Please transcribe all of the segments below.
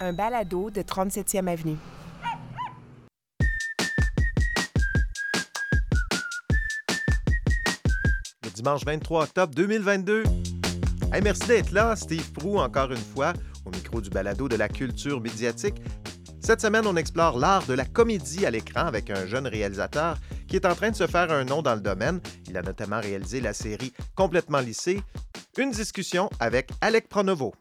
un balado de 37e Avenue. Le dimanche 23 octobre 2022. Hey, merci d'être là, Steve Prou, encore une fois, au micro du balado de la culture médiatique. Cette semaine, on explore l'art de la comédie à l'écran avec un jeune réalisateur qui est en train de se faire un nom dans le domaine. Il a notamment réalisé la série Complètement lissée. Une discussion avec Alec Pronovo.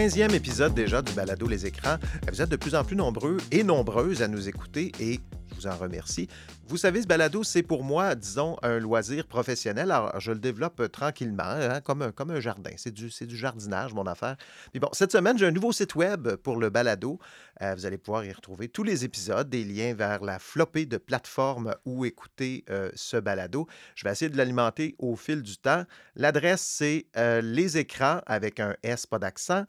15e épisode déjà du Balado Les Écrans. Vous êtes de plus en plus nombreux et nombreuses à nous écouter et je vous en remercie. Vous savez, ce balado, c'est pour moi, disons, un loisir professionnel. Alors, je le développe tranquillement, hein, comme, un, comme un jardin. C'est du, du jardinage, mon affaire. Mais bon, cette semaine, j'ai un nouveau site web pour le balado. Euh, vous allez pouvoir y retrouver tous les épisodes, des liens vers la flopée de plateformes où écouter euh, ce balado. Je vais essayer de l'alimenter au fil du temps. L'adresse, c'est euh, les écrans avec un S, pas d'accent,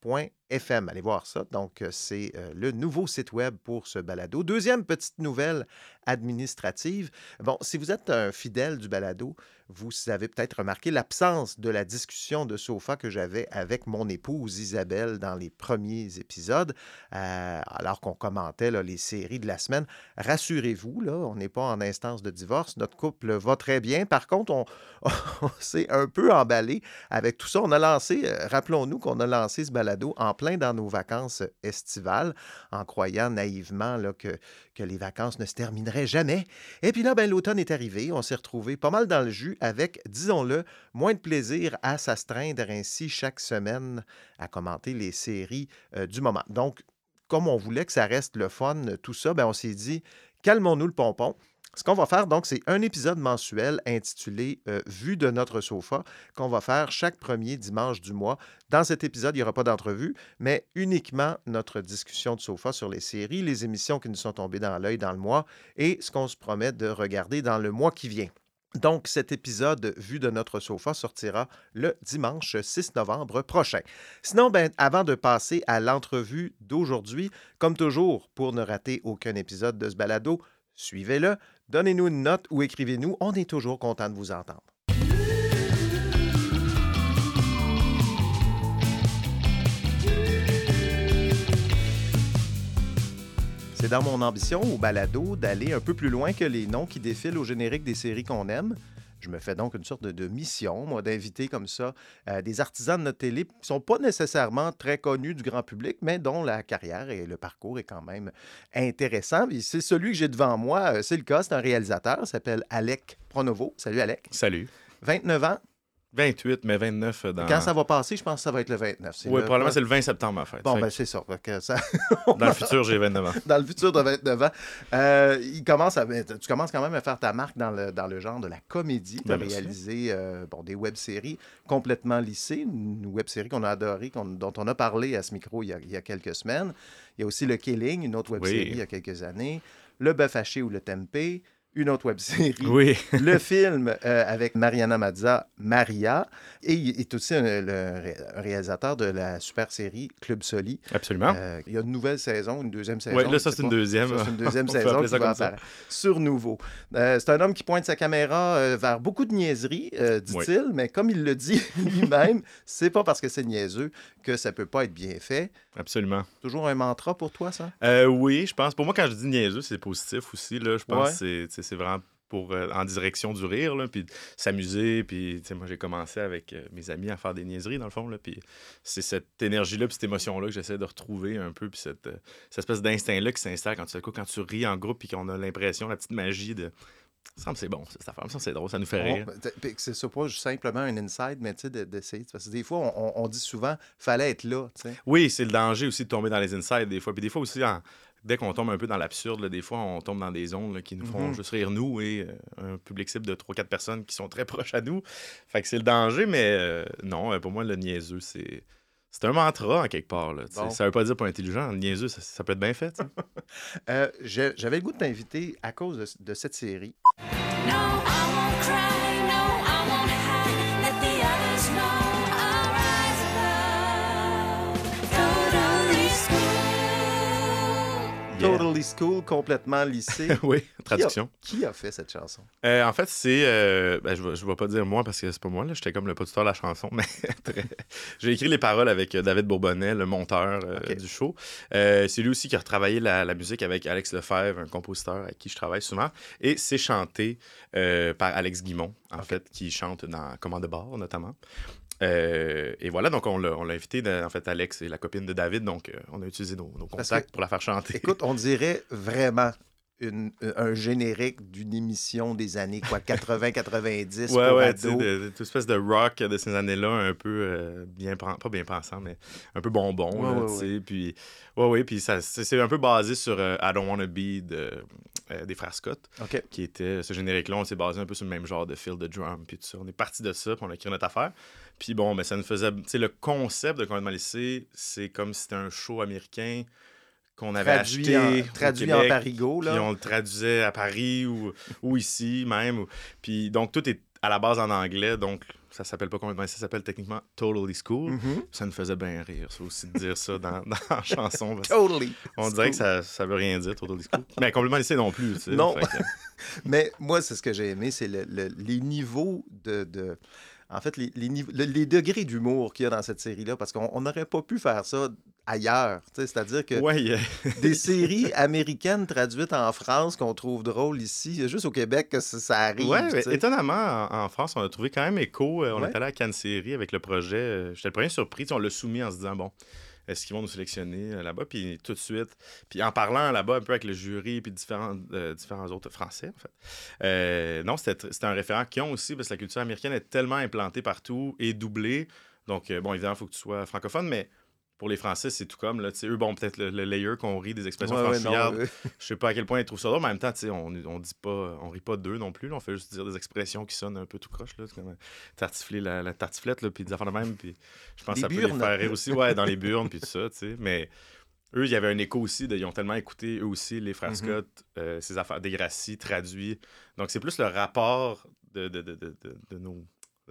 point transistor.fm. Allez voir ça. Donc, c'est le nouveau site web pour ce balado. Deuxième petite nouvelle administrative. Bon, si vous êtes un fidèle du balado, vous avez peut-être remarqué l'absence de la discussion de sofa que j'avais avec mon épouse Isabelle dans les premiers épisodes, euh, alors qu'on commentait les séries de la semaine. Rassurez-vous, là, on n'est pas en instance de divorce. Notre couple va très bien. Par contre, on, s'est un peu emballé avec tout ça. On a lancé, euh, rappelons-nous qu'on a lancé ce balado en plein dans nos vacances estivales, en croyant naïvement que les vacances ne se termineraient jamais. Et puis là, ben, l'automne est arrivé. On s'est retrouvé pas mal dans le jus avec, disons-le, moins de plaisir à s'astreindre ainsi chaque semaine à commenter les séries euh, du moment. Donc, comme on voulait que ça reste le fun, tout ça, ben, on s'est dit, calmons-nous le pompon. Ce qu'on va faire, donc, c'est un épisode mensuel intitulé euh, Vue de notre sofa qu'on va faire chaque premier dimanche du mois. Dans cet épisode, il n'y aura pas d'entrevue, mais uniquement notre discussion de sofa sur les séries, les émissions qui nous sont tombées dans l'œil dans le mois et ce qu'on se promet de regarder dans le mois qui vient. Donc, cet épisode vu de notre sofa sortira le dimanche 6 novembre prochain. Sinon, ben, avant de passer à l'entrevue d'aujourd'hui, comme toujours, pour ne rater aucun épisode de ce balado, suivez-le, donnez-nous une note ou écrivez-nous. On est toujours content de vous entendre. C'est dans mon ambition au balado d'aller un peu plus loin que les noms qui défilent au générique des séries qu'on aime. Je me fais donc une sorte de, mission, moi, d'inviter comme ça euh, des artisans de notre télé qui ne sont pas nécessairement très connus du grand public, mais dont la carrière et le parcours est quand même intéressant. c'est celui que j'ai devant moi, euh, c'est le cas, c'est un réalisateur, il s'appelle Alec Pronovo. Salut Alec. Salut. 29 ans, 28, mais 29 dans... Quand ça va passer, je pense que ça va être le 29. Oui, probablement c'est le 20 septembre, ma fête. Bon, ben c'est ça. ça... dans le futur, j'ai 29 ans. Dans le futur de 29 ans. Euh, il commence à... Tu commences quand même à faire ta marque dans le, dans le genre de la comédie. Tu as ben, réalisé euh, bon, des web-séries complètement lissées, une web-série qu'on a adorée, dont on a parlé à ce micro il y a, il y a, quelques semaines. Il y a aussi Le Killing, une autre web-série il y a quelques années. Le Bœuf haché ou Le Tempé une autre web série. Oui. le film euh, avec Mariana Mazza, Maria. Et il est aussi un, le réalisateur de la super série Club Soli. Absolument. Euh, il y a une nouvelle saison, une deuxième saison. Oui, là, ça, c'est une deuxième. c'est une deuxième saison qui va sur nouveau. Euh, c'est un homme qui pointe sa caméra vers beaucoup de niaiseries, dit-il, mais comme il le dit lui-même, c'est pas parce que c'est niaiseux que ça peut pas être bien fait. Absolument. Toujours un mantra pour toi, ça? oui, je pense. Pour moi, quand je dis niaiseux, c'est positif aussi. Là, je pense que c'est c'est vraiment pour euh, en direction du rire, là, puis s'amuser. Puis, moi, j'ai commencé avec euh, mes amis à faire des niaiseries, dans le fond. Là, puis c'est cette énergie-là, puis cette émotion-là que j'essaie de retrouver un peu, puis cette, euh, cette espèce d'instinct-là qui s'installe quand tu, quand tu ris en groupe, puis qu'on a l'impression, la petite magie de. Ça me c'est bon, cette affaire. Ça, c'est drôle, ça nous fait rire. C'est pas simplement un inside, mais tu sais, d'essayer. Parce que des fois, on, dit souvent, fallait être là. Oui, c'est le danger aussi de tomber dans les insides, des fois. Puis des fois aussi, en, dès qu'on tombe un peu dans l'absurde, des fois, on tombe dans des zones qui nous font mhm. juste rire, nous, et euh, un public cible de 3-4 personnes qui sont très proches à nous. Fait que c'est le danger, mais euh, non, euh, pour moi, le niaiseux, c'est. C'est un mantra, en quelque part. Là, Ça veut pas dire pas intelligent. Le niaiseux, ça, peut être bien fait. J'avais le goût de t'inviter à cause de, cette série. Totally School, complètement lycée. oui, traduction. Qui a, fait cette chanson? Euh, en fait, c'est. Euh, ben, je ne vais pas dire moi parce que c'est pas moi, là. J'étais comme le producteur de la chanson, mais j'ai écrit les paroles avec euh, David Bourbonnet, le monteur du show. c'est lui aussi qui a retravaillé la, la, musique avec Alex Lefebvre, un compositeur avec qui je travaille souvent. Et c'est chanté par Alex Guimont, en fait, qui chante dans Commande de bord, notamment. Euh, et voilà, donc on l'a, invité, en fait, Alex et la copine de David, donc euh, on a utilisé nos, contacts pour la faire chanter. Écoute, on dirait vraiment une, un générique d'une émission des années quoi 80-90 ouais, ouais, tu sais, toute espèce de rock de ces années-là, un peu euh, bien, pas bien pensant, mais un peu bonbon, tu sais, puis ouais, ouais, puis ça, c'est un peu basé sur I Don't Wanna Be de, des frères Scott, qui était ce générique-là, on s'est basé un peu sur le même genre de feel de drum, puis tout ça. On est parti de ça, puis on a écrit notre affaire. Puis bon, mais ben, ça nous faisait. Tu sais, le concept de Complètement lycée, c'est comme si c'était un show américain qu'on avait acheté. En, traduit en parigo, là. Puis on le traduisait à Paris ou, ou ici même. Puis donc, tout est à la base en anglais. Donc, ça s'appelle pas complètement ça s'appelle techniquement Totally School. Mm-hmm. Ça nous faisait bien rire, ça aussi, de dire ça dans, dans la chanson. totally. On dirait que ça, ça veut rien dire, Totally School. Mais complètement lycée non plus. Tu sais, non. Mais moi, c'est ce que j'ai aimé, c'est le, les niveaux de... de en fait, les, les, degrés d'humour qu'il y a dans cette série-là, parce qu'on n'aurait pas pu faire ça ailleurs. C'est-à-dire que des séries américaines traduites en France qu'on trouve drôles ici, juste au Québec que ça, arrive. Oui, étonnamment, en, France, on a trouvé quand même écho. Euh, on est allé à Cannes Série avec le projet. Euh, j'étais le premier surpris. On l'a soumis en se disant, bon, est-ce qu'ils vont nous sélectionner euh, là-bas? Puis tout de suite, puis en parlant là-bas un peu avec le jury puis différents, euh, différents autres Français, en fait. Euh, non, c'était un référent qu'ils ont aussi, parce que la culture américaine est tellement implantée partout et doublée. Donc, bon, évidemment, il faut que tu sois francophone, mais pour les Français, c'est tout comme. Là, eux, bon, peut-être le, layer qu'on rit des expressions ouais, francillardes. je sais pas à quel point ils trouvent ça drôle, mais en même temps, on, on dit pas, on rit pas d'eux non plus. on fait juste dire des expressions qui sonnent un peu tout croche. Là, comme tartifler la, la tartiflette, puis des affaires de même. Puis je pense que ça peut les faire rire aussi, ouais, dans les burnes, puis tout ça, tu sais. Mais eux, il y avait un écho aussi. De, ils ont tellement écouté, eux aussi, les frères mm-hmm. Scott, euh, ces affaires, des Gracie, traduits. Donc, c'est plus le rapport de, de, de, de nos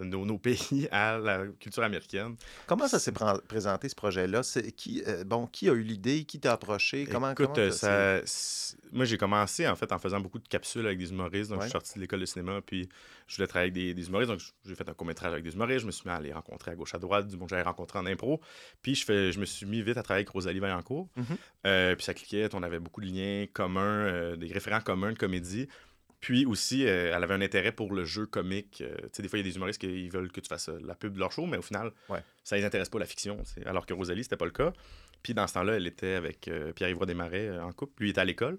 nos, nos, pays à la culture américaine. Comment ça s'est présenté, ce projet-là? Qui, euh, bon, qui a eu l'idée? Qui t'a approché? Comment, Écoute, comment ça, moi, j'ai commencé en fait en faisant beaucoup de capsules avec des humoristes. Donc, je suis sorti de l'école de cinéma, puis je voulais travailler avec des, humoristes. Donc, j'ai fait un court-métrage avec des humoristes. Je me suis mis à les rencontrer à gauche, à droite, du monde que j'avais rencontré en impro. Puis, je, fais, je me suis mis vite à travailler avec Rosalie Vaillancourt. Mm -hmm. puis, ça cliquait. On avait beaucoup de liens communs, euh, des référents communs de comédie. Puis aussi, euh, elle avait un intérêt pour le jeu comique. Euh, tu sais, des fois, il y a des humoristes qui veulent que tu fasses euh, la pub de leur show, mais au final, ça les intéresse pas la fiction. Alors que Rosalie, c'était pas le cas. Puis dans ce temps-là, elle était avec Pierre-Yves Desmarais en couple. Lui, il était à l'école.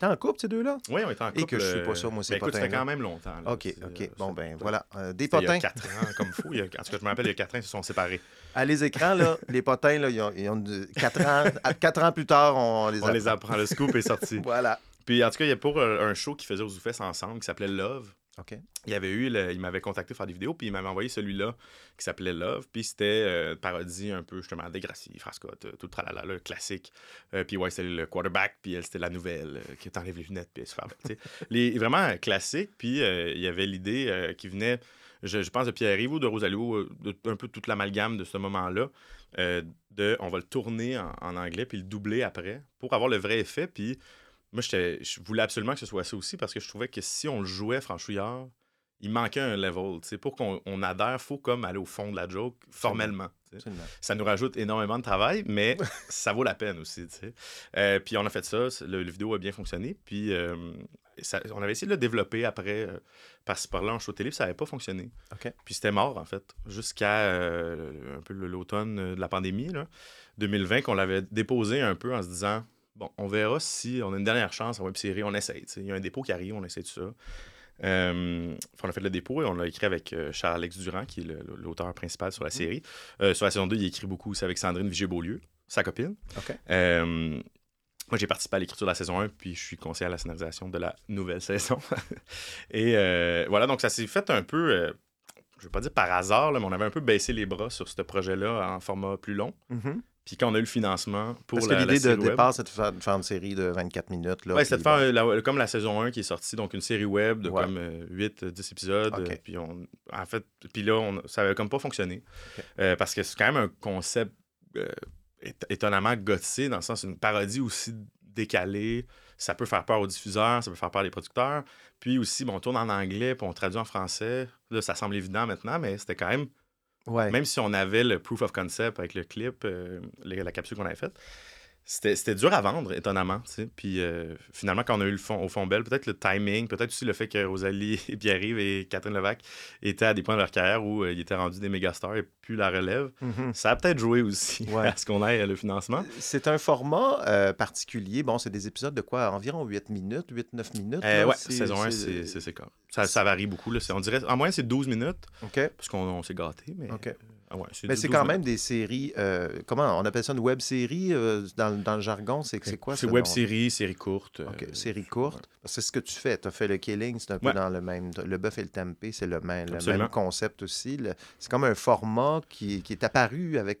T'es en couple, ces deux-là? Oui, on était en couple. Et que je suis pas sûr, moi, c'est ben, écoute, ça fait quand même longtemps. OK, OK. bon, ben voilà. des potins. Il y a quatre ans, comme fou. Il en tout cas, je me rappelle, il y a quatre ans, ils se sont séparés. À les écrans, là, les potins, là, ils ont, ils ont quatre, ans, quatre ans plus tard, on les apprend. On les apprend. Le scoop est sorti. voilà. Puis en tout cas, il y a pour un show qui faisait aux Zoufès ensemble qui s'appelait Love. OK. Il y avait eu, il m'avait contacté pour faire des vidéos, puis il m'avait envoyé celui-là qui s'appelait Love, puis c'était euh, parodie un peu justement Degrassi, Frascott, euh, tout le tralala, le classique. Euh, puis ouais, c'était le quarterback, puis elle, c'était la nouvelle qui t'enlève les lunettes, puis elle se les Vraiment classique, puis il y avait l'idée qui venait, je, pense, de Pierre-Yves ou de Rosalie, de, un peu toute l'amalgame de ce moment-là, de on va le tourner en, en anglais, puis le doubler après, pour avoir le vrai effet, puis moi, je voulais absolument que ce soit ça aussi parce que je trouvais que si on le jouait franchouillard, il manquait un level. Pour qu'on adhère, il faut comme aller au fond de la joke formellement. Ça nous rajoute énormément de travail, mais ça vaut la peine aussi. Euh, puis on a fait ça, le, vidéo a bien fonctionné. Puis euh, on avait essayé de le développer après, euh, par là en show télé, ça n'avait pas fonctionné. Puis c'était mort, en fait, jusqu'à un peu l'automne de la pandémie, là, 2020, qu'on l'avait déposé un peu en se disant bon, on verra si on a une dernière chance en web série, on essaye. Il y a un dépôt qui arrive, on essaie tout ça. Euh, on a fait le dépôt et on l'a écrit avec euh, Charles-Alex Durand, qui est l'auteur principal sur la mm. série. Euh, sur la saison 2, il écrit beaucoup aussi avec Sandrine Vigier-Beaulieu, sa copine. moi, j'ai participé à l'écriture de la saison 1, puis je suis conseiller à la scénarisation de la nouvelle saison. et voilà, donc ça s'est fait un peu, je ne vais pas dire par hasard, mais on avait un peu baissé les bras sur ce projet-là en format plus long. Mm-hmm. Puis quand on a eu le financement pour Parce que l'idée de départ, c'est de faire, une série de 24 minutes. Oui, c'est de faire comme la saison 1 qui est sortie, donc une série web de comme 8, euh, 10 épisodes. Puis on, en fait, puis là, on, ça n'avait comme pas fonctionné. Euh, parce que c'est quand même un concept euh, étonnamment gossé, dans le sens une parodie aussi décalée. ça peut faire peur aux diffuseurs, ça peut faire peur aux producteurs. Puis aussi, bon, on tourne en anglais, puis on traduit en français. Là, ça semble évident maintenant, mais c'était quand même. Même si on avait le proof of concept avec le clip, euh, la capsule qu'on avait faite, c'était dur à vendre, étonnamment. Puis euh, finalement, quand on a eu le fond, au fond belle, peut-être le timing, peut-être aussi le fait que Rosalie Pierre-Yves et Catherine Levac étaient à des points de leur carrière où euh, ils étaient rendus des méga stars et plus la relève. Mm-hmm. Ça a peut-être joué aussi à ce qu'on ait le financement. C'est un format euh, particulier. Bon, c'est des épisodes de quoi? Environ 8 minutes, 8-9 minutes. Oui, saison 1, c'est comme. Ça, ça, varie beaucoup. Là. On dirait, en moyenne, c'est 12 minutes. OK. Parce qu'on s'est gâté. Mais, ah mais c'est quand même des séries. Euh, comment on appelle ça une web série euh, dans, dans, le jargon C'est quoi C'est web série, série courte. OK, série courte. C'est ce que tu fais. Tu as fait le Killing, c'est un peu dans le même. Le bœuf et le tempeh, c'est le même, le même concept aussi. C'est comme un format qui, qui est apparu avec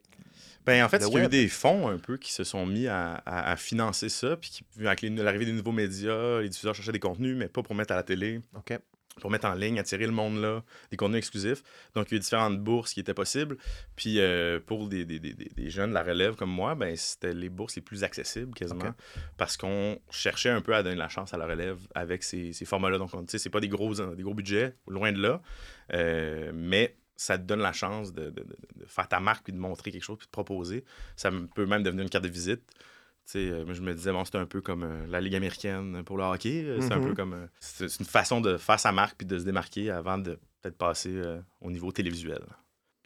ben, en fait, il y a eu des fonds un peu qui se sont mis à, à, financer ça, puis qui, avec l'arrivée des nouveaux médias, les diffuseurs cherchaient des contenus, mais pas pour mettre à la télé. OK pour mettre en ligne, attirer le monde là, des contenus exclusifs. Donc, il y a eu différentes bourses qui étaient possibles. Puis, euh, pour des, des, des, des, jeunes, la relève comme moi, ben, c'était les bourses les plus accessibles quasiment. Parce qu'on cherchait un peu à donner la chance à la relève avec ces, ces formats-là. Donc, tu sais, c'est pas des gros, des gros budgets, loin de là. Euh, mais ça te donne la chance de, de, de, faire ta marque puis de montrer quelque chose puis de proposer. Ça peut même devenir une carte de visite. Euh, je me disais, bon, c'est un peu comme euh, la Ligue américaine pour le hockey. Euh, c'est un peu mm-hmm. comme. c'est une façon de faire sa marque puis de se démarquer avant de peut-être passer au niveau télévisuel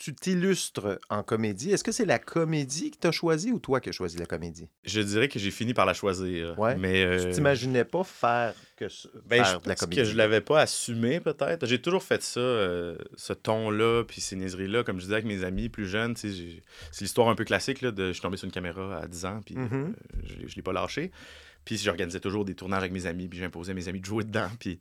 tu t'illustres en comédie? Est-ce que c'est la comédie que tu as choisi ou toi qui as choisi la comédie? Je dirais que j'ai fini par la choisir. Ouais. Mais euh... Tu t'imaginais pas faire que ben, je de la comédie? que je l'avais pas assumé peut-être. J'ai toujours fait ça, euh, ce ton-là, puis ces niaiseries-là. Comme je disais avec mes amis plus jeunes, c'est l'histoire un peu classique là, de je suis tombé sur une caméra à 10 ans, puis mm-hmm. euh, je, ne l'ai pas lâché. Puis j'organisais toujours des tournages avec mes amis, puis j'imposais à mes amis de jouer dedans. Puis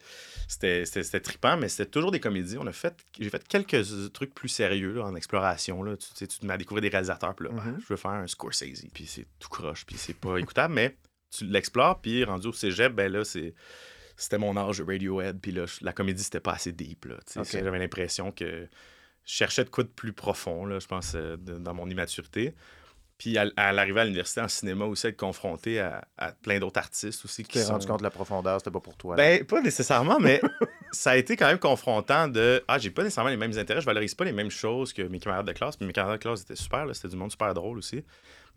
c'était trippant, mais c'était toujours des comédies. On a fait, j'ai fait quelques trucs plus sérieux en exploration. Là. Tu, sais, tu m'as découvert des réalisateurs, puis là, je veux faire un Scorsese, puis c'est tout croche, puis c'est pas écoutable, mais tu l'explores, puis rendu au cégep, ben là, c'est c'était mon âge Radiohead, puis là, la comédie, c'était pas assez deep. Là, J'avais l'impression que je cherchais de quoi de plus profond, là, je pense, euh, dans mon immaturité. Puis à, l'arrivée à l'université en cinéma aussi, être confronté à, plein d'autres artistes aussi. Tu t'es rendu compte de la profondeur, c'était pas pour toi. Ben, pas nécessairement, mais ça a été quand même confrontant de Ah, j'ai pas nécessairement les mêmes intérêts, je valorise pas les mêmes choses que mes camarades de classe. Puis mes camarades de classe étaient super, c'était du monde super drôle aussi.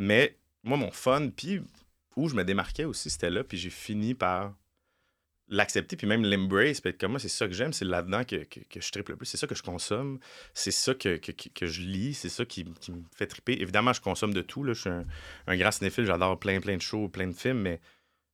Mais moi, mon fun, puis où je me démarquais aussi, c'était là. Puis j'ai fini par l'accepter, puis même l'embrace, comme moi, c'est ça que j'aime, c'est là-dedans que, je triple le plus, c'est ça que je consomme, c'est ça que, je lis, c'est ça qui, me fait triper. Évidemment, je consomme de tout, là. je suis un, grand cinéphile, j'adore plein, plein de shows, plein de films, mais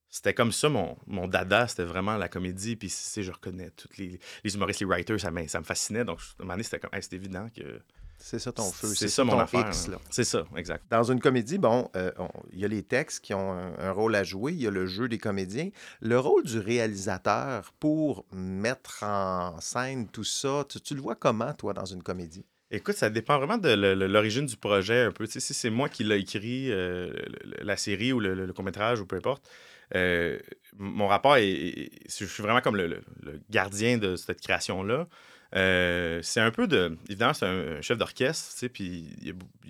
c'était comme ça, mon, mon dada, c'était vraiment la comédie, puis je reconnais tous les, les humoristes, les writers, ça, me fascinait, donc à un moment donné, c'était comme, c'était évident que c'est ça ton feu. C'est ça, mon affaire. C'est ça, exact. Dans une comédie, bon, euh, il y a les textes qui ont un, rôle à jouer, il y a le jeu des comédiens. Le rôle du réalisateur pour mettre en scène tout ça, tu, le vois comment, toi, dans une comédie? Écoute, ça dépend vraiment de l'origine du projet un peu. Tu sais, si c'est moi qui l'ai écrit, euh, la série ou le, court-métrage ou peu importe, euh, mon rapport est, Je suis vraiment comme le gardien de cette création-là. Euh, c'est un peu de. Évidemment, c'est un, chef d'orchestre, tu sais, puis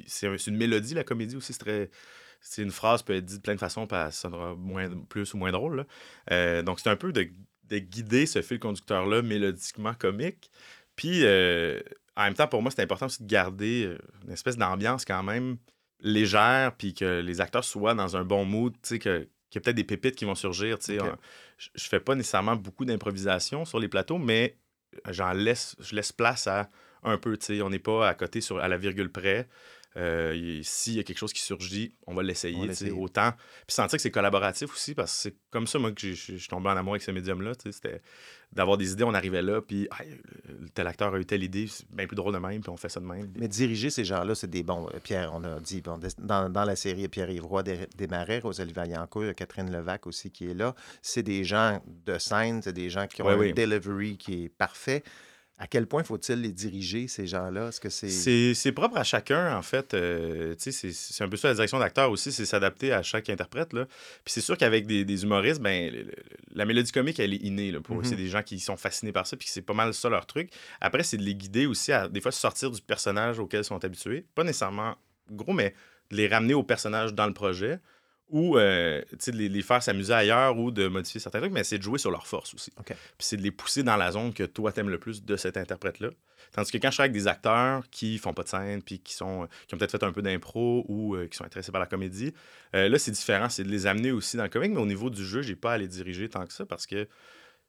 c'est une mélodie, la comédie aussi. C'est très. C'est une phrase peut être dite de plein de façons, puis sonnera moins, plus ou moins drôle. Euh, donc, c'est un peu de, guider ce fil conducteur-là mélodiquement comique. Puis, euh, en même temps, pour moi, c'est important aussi de garder une espèce d'ambiance quand même légère, puis que les acteurs soient dans un bon mood, tu sais, que qu'il y a peut-être des pépites qui vont surgir. tu sais. Je, je fais pas nécessairement beaucoup d'improvisation sur les plateaux, mais j'en laisse, je laisse place à un peu, tu sais, on n'est pas à côté sur, à la virgule près. Euh, S'il y a quelque chose qui surgit, on va l'essayer, autant. Puis sentir que c'est collaboratif aussi, parce que c'est comme ça, moi, que je suis tombé en amour avec ce médium-là, c'était d'avoir des idées, on arrivait là, puis tel acteur a eu telle idée, c'est bien plus drôle de même, puis on fait ça de même. Mais diriger ces gens-là, c'est des bons. Euh, Pierre, on a dit, dans, dans, la série Pierre-Yves Roy Desmarais, Rosalie Vaillancourt, Catherine Levac aussi qui est là, c'est des gens de scène, c'est des gens qui ont un delivery qui est parfait. À quel point faut-il les diriger, ces gens-là? Est-ce que c'est... c'est... propre à chacun, en fait. Euh, c'est un peu ça la direction d'acteur aussi, c'est s'adapter à chaque interprète. Là. Puis c'est sûr qu'avec des, des, humoristes, ben, la mélodie comique, elle est innée. Là, pour C'est mm-hmm. des gens qui sont fascinés par ça, puis c'est pas mal ça leur truc. Après, c'est de les guider aussi à, des fois, sortir du personnage auquel ils sont habitués. Pas nécessairement gros, mais de les ramener au personnage dans le projet ou euh, de les, les, faire s'amuser ailleurs ou de modifier certains trucs, mais c'est de jouer sur leur force aussi. Puis c'est de les pousser dans la zone que toi t'aimes le plus de cet interprète-là. Tandis que quand je suis avec des acteurs qui font pas de scène, puis qui, sont, qui ont peut-être fait un peu d'impro ou euh, qui sont intéressés par la comédie, euh, là, c'est différent. C'est de les amener aussi dans le comique, mais au niveau du jeu, j'ai pas à les diriger tant que ça parce que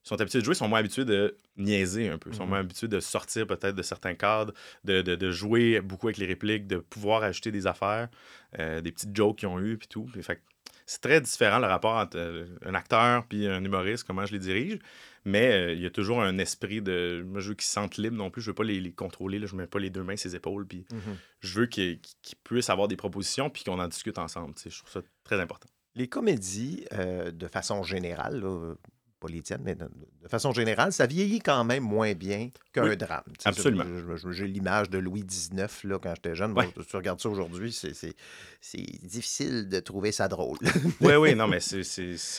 sont habitués de jouer, sont moins habitués de niaiser un peu, sont mhm. moins habitués de sortir peut-être de certains cadres, de, de, jouer beaucoup avec les répliques, de pouvoir ajouter des affaires, des petites jokes qu'ils ont eues, puis tout. fait, c'est très différent le rapport entre euh, un acteur puis un humoriste, comment je les dirige. Mais euh, il y a toujours un esprit de. Moi, je veux qu'ils se sentent libres non plus. Je veux pas les, contrôler. Là. Je mets pas les deux mains sur ses épaules. Puis mm-hmm. je veux qu'ils puissent avoir des propositions puis qu'on en discute ensemble. Je trouve ça très important. Les comédies, euh, de façon générale, pas les tiennes, mais de, façon générale, ça vieillit quand même moins bien qu'un drame. Absolument. J'ai l'image de Louis XIX là, quand j'étais jeune. tu regardes ça aujourd'hui, c'est difficile de trouver ça drôle. oui, oui, non, mais c'est